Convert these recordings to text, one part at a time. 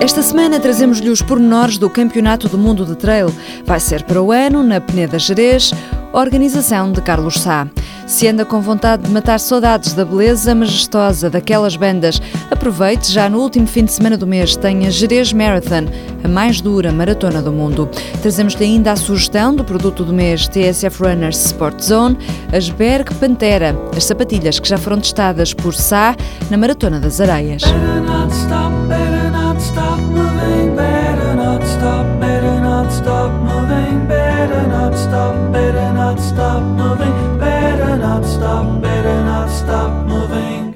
Esta semana trazemos-lhe os pormenores do Campeonato do Mundo de Trail. Vai ser para o ano, na Peneda Jerez, organização de Carlos Sá. Se anda com vontade de matar saudades da beleza majestosa daquelas bandas, aproveite já no último fim de semana do mês tem a Jerez Marathon, a mais dura maratona do mundo. Trazemos-lhe ainda a sugestão do produto do mês TSF Runners Sport Zone, as Berg Pantera, as sapatilhas que já foram testadas por Sá na Maratona das Areias. stop moving, better not stop, better not stop moving, better not stop, better not stop moving, better not stop, better not stop moving.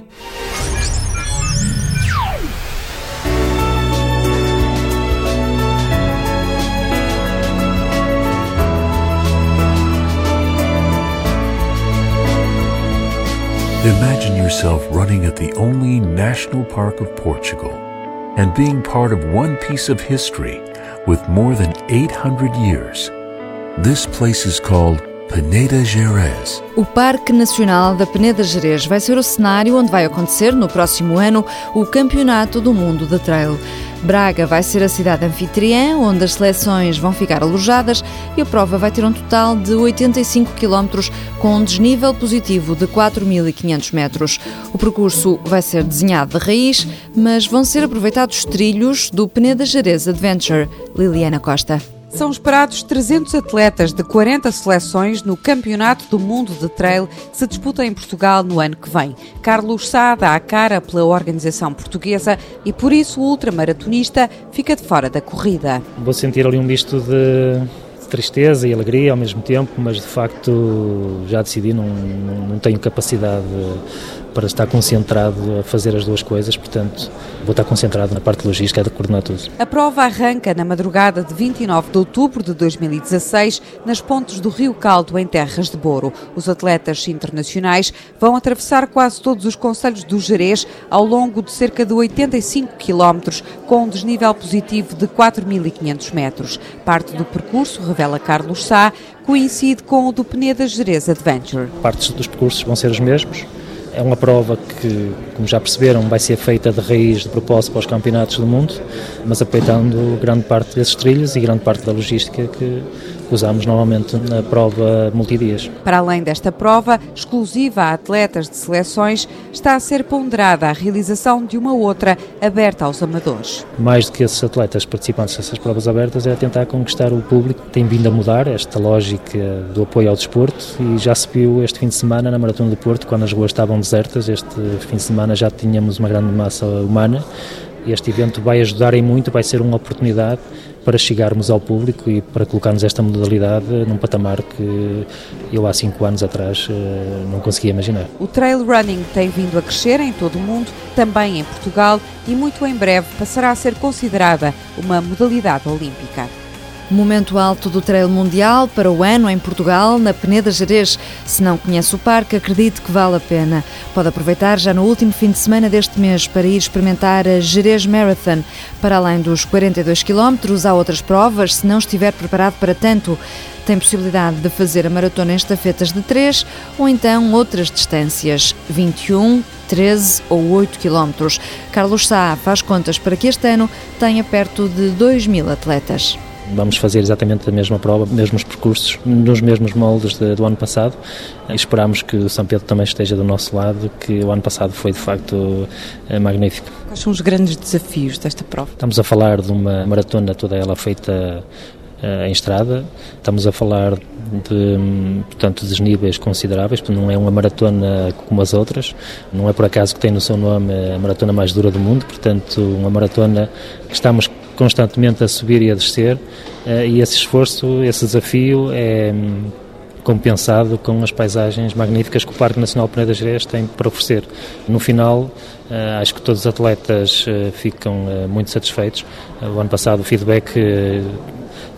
Imagine yourself running at the only national park of Portugal and being part of one piece of history with more than 800 years. This place is called Peneda Gerês. O Parque Nacional da Peneda Gerês vai ser o cenário onde vai acontecer no próximo ano o Campeonato do Mundo de Trail. Braga vai ser a cidade anfitriã, onde as seleções vão ficar alojadas e a prova vai ter um total de 85 km com um desnível positivo de 4.500 metros. O percurso vai ser desenhado de raiz, mas vão ser aproveitados trilhos do Peneda Gerês Adventure. Liliana Costa. São esperados 300 atletas de 40 seleções no Campeonato do Mundo de Trail que se disputa em Portugal no ano que vem. Carlos Sá dá a cara pela organização portuguesa e por isso o ultramaratonista fica de fora da corrida. Vou sentir ali um misto de tristeza e alegria ao mesmo tempo, mas de facto já decidi, não, não, tenho capacidade para estar concentrado a fazer as duas coisas, portanto vou estar concentrado na parte logística de coordenar tudo. A prova arranca na madrugada de 29 de outubro de 2016 nas pontes do Rio Caldo, em Terras de Boro. Os atletas internacionais vão atravessar quase todos os conselhos do Jerez ao longo de cerca de 85 quilómetros, com um desnível positivo de 4.500 metros. Parte do percurso, revela Carlos Sá, coincide com o do Peneda Jerez Adventure. Partes dos percursos vão ser os mesmos, é uma prova que, como já perceberam, vai ser feita de raiz de propósito para os campeonatos do mundo, mas aproveitando grande parte desses trilhos e grande parte da logística que usamos normalmente na prova multidias. Para além desta prova, exclusiva a atletas de seleções, está a ser ponderada a realização de uma outra aberta aos amadores. Mais do que esses atletas participantes dessas provas abertas é tentar conquistar o público. Tem vindo a mudar esta lógica do apoio ao desporto e já se viu este fim de semana na Maratona do Porto, quando as ruas estavam desertas. Este fim de semana já tínhamos uma grande massa humana. Este evento vai ajudar em muito, vai ser uma oportunidade para chegarmos ao público e para colocarmos esta modalidade num patamar que eu há cinco anos atrás eh, não conseguia imaginar. O trail running tem vindo a crescer em todo o mundo, também em Portugal, e muito em breve passará a ser considerada uma modalidade olímpica. Momento alto do trail mundial para o ano em Portugal, na Peneda Jerez. Se não conhece o parque, acredite que vale a pena. Pode aproveitar já no último fim de semana deste mês para ir experimentar a Jerez Marathon. Para além dos 42 km, há outras provas, se não estiver preparado para tanto. Tem possibilidade de fazer a maratona em estafetas de 3 ou então outras distâncias, 21, 13 ou 8 km. Carlos Sá faz contas para que este ano tenha perto de 2 mil atletas. Vamos fazer exatamente a mesma prova, mesmos percursos, nos mesmos moldes de, do ano passado e esperamos que o São Pedro também esteja do nosso lado, que o ano passado foi de facto eh, magnífico. Quais são os grandes desafios desta prova? Estamos a falar de uma maratona toda ela feita uh, em estrada, estamos a falar de portanto, desníveis consideráveis, porque não é uma maratona como as outras, não é por acaso que tem no seu nome a maratona mais dura do mundo, portanto, uma maratona que estamos constantemente a subir e a descer, eh, e esse esforço, esse desafio é hum, compensado com as paisagens magníficas que o Parque Nacional Peneda Gerês tem para oferecer. No final, eh, acho que todos os atletas eh, ficam muito satisfeitos. O ano passado o feedback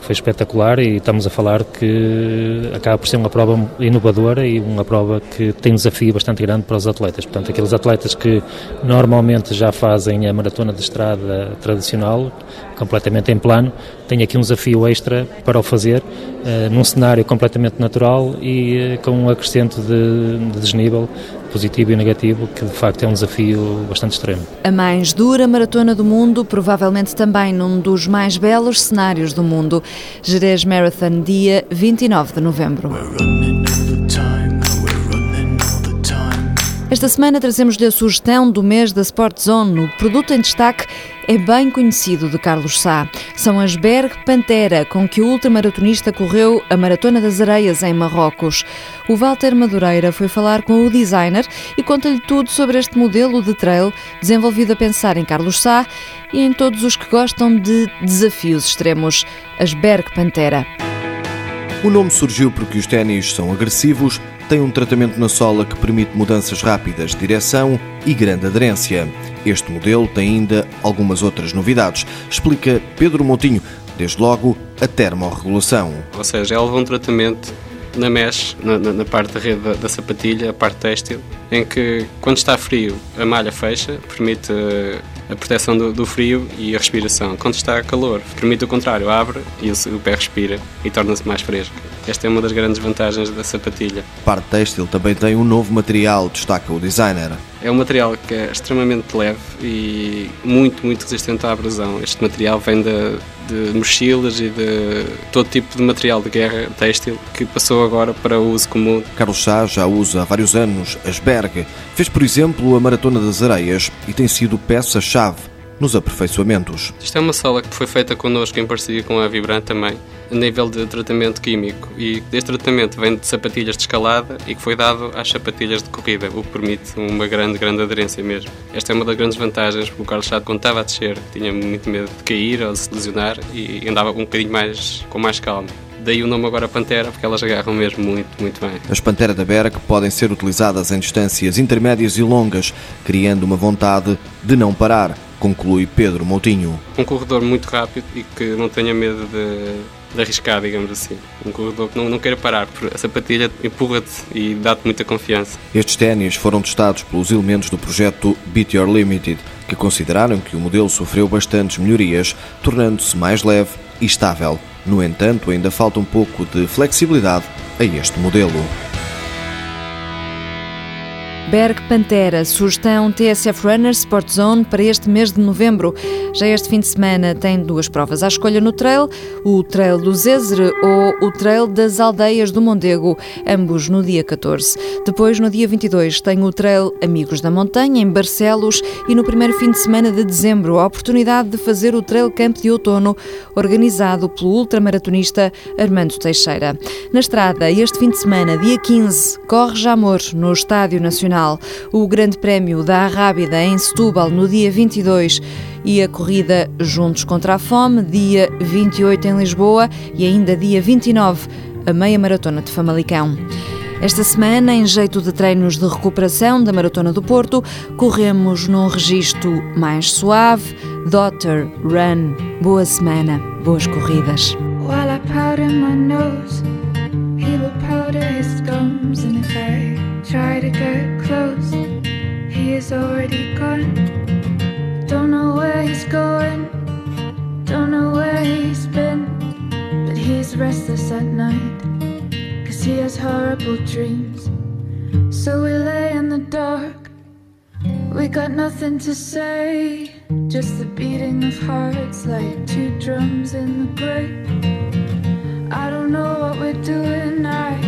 foi espetacular e estamos a falar que acaba por ser uma prova inovadora e uma prova que tem um desafio bastante grande para os atletas. Portanto, aqueles atletas que normalmente já fazem a maratona de estrada tradicional, completamente em plano, tenho aqui um desafio extra para o fazer, uh, num cenário completamente natural e uh, com um acrescente de, de desnível positivo e negativo, que de facto é um desafio bastante extremo. A mais dura maratona do mundo, provavelmente também num dos mais belos cenários do mundo. Jerez Marathon, dia 29 de novembro. Esta semana trazemos-lhe a sugestão do mês da Sport Zone. O produto em destaque é bem conhecido de Carlos Sá. São as Berg Pantera, com que o ultramaratonista correu a Maratona das Areias em Marrocos. O Walter Madureira foi falar com o designer e conta-lhe tudo sobre este modelo de trail desenvolvido a pensar em Carlos Sá e em todos os que gostam de desafios extremos. As Berg Pantera. O nome surgiu porque os ténis são agressivos, têm um tratamento na sola que permite mudanças rápidas de direção e grande aderência. Este modelo tem ainda algumas outras novidades, explica Pedro Montinho, desde logo a termorregulação. Ou seja, ela leva um tratamento na mesh, na, na, parte da rede da, da, sapatilha, a parte têxtil, em que quando está frio a malha fecha, permite a proteção do, do, frio e a respiração. Quando está calor, permite o contrário, abre e o, o pé respira e torna-se mais fresco. Esta é uma das grandes vantagens da sapatilha. A parte têxtil também tem um novo material, destaca o designer. É um material que é extremamente leve e muito, muito resistente à abrasão. Este material vem de, de mochilas e de todo tipo de material de guerra têxtil que passou agora para o uso comum. Carlos Sá já usa há vários anos as Berg. Fez, por exemplo, a Maratona das Areias e tem sido peça-chave nos aperfeiçoamentos. Isto é uma sala que foi feita connosco em parceria com a Vibrant também, a nível de tratamento químico. E este tratamento vem de sapatilhas de escalada e que foi dado às sapatilhas de corrida, o que permite uma grande, grande aderência mesmo. Esta é uma das grandes vantagens, porque o Carlos Chado, quando estava a descer, tinha muito medo de cair ou de se lesionar e andava um bocadinho mais, com mais calma. Daí o nome agora Pantera, porque elas agarram mesmo muito, muito bem. As Pantera da Berg podem ser utilizadas em distâncias intermédias e longas, criando uma vontade de não parar conclui Pedro Moutinho. Um corredor muito rápido e que não tenha medo de, de arriscar, digamos assim. Um corredor que não, não queira parar, porque a sapatilha empurra-te e dá-te muita confiança. Estes ténis foram testados pelos elementos do projeto Beat Your Limited, que consideraram que o modelo sofreu bastantes melhorias, tornando-se mais leve e estável. No entanto, ainda falta um pouco de flexibilidade a este modelo. Berg Pantera, sugestão TSF Runner Sport Zone para este mês de novembro. Já este fim de semana tem duas provas à escolha no trail, o Trail do Zézere ou o Trail das Aldeias do Mondego, ambos no dia 14. Depois, no dia 22, tem o Trail Amigos da Montanha, em Barcelos, e no primeiro fim de semana de dezembro, a oportunidade de fazer o Trail Camp de Outono, organizado pelo ultramaratonista Armando Teixeira. Na estrada, este fim de semana, dia 15, corre Jamor, no Estádio Nacional Nacional, o Grande Prémio da Arrábida em Setúbal no dia 22 e a corrida Juntos contra a Fome, dia 28 em Lisboa e ainda dia 29 a meia maratona de Famalicão. Esta semana, em jeito de treinos de recuperação da Maratona do Porto, corremos num registro mais suave. Daughter, run. Boa semana, boas corridas. While I powder my nose, He is already gone. Don't know where he's going, don't know where he's been. But he's restless at night, cause he has horrible dreams. So we lay in the dark, we got nothing to say. Just the beating of hearts like two drums in the grave. I don't know what we're doing, I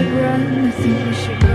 should run, I think we should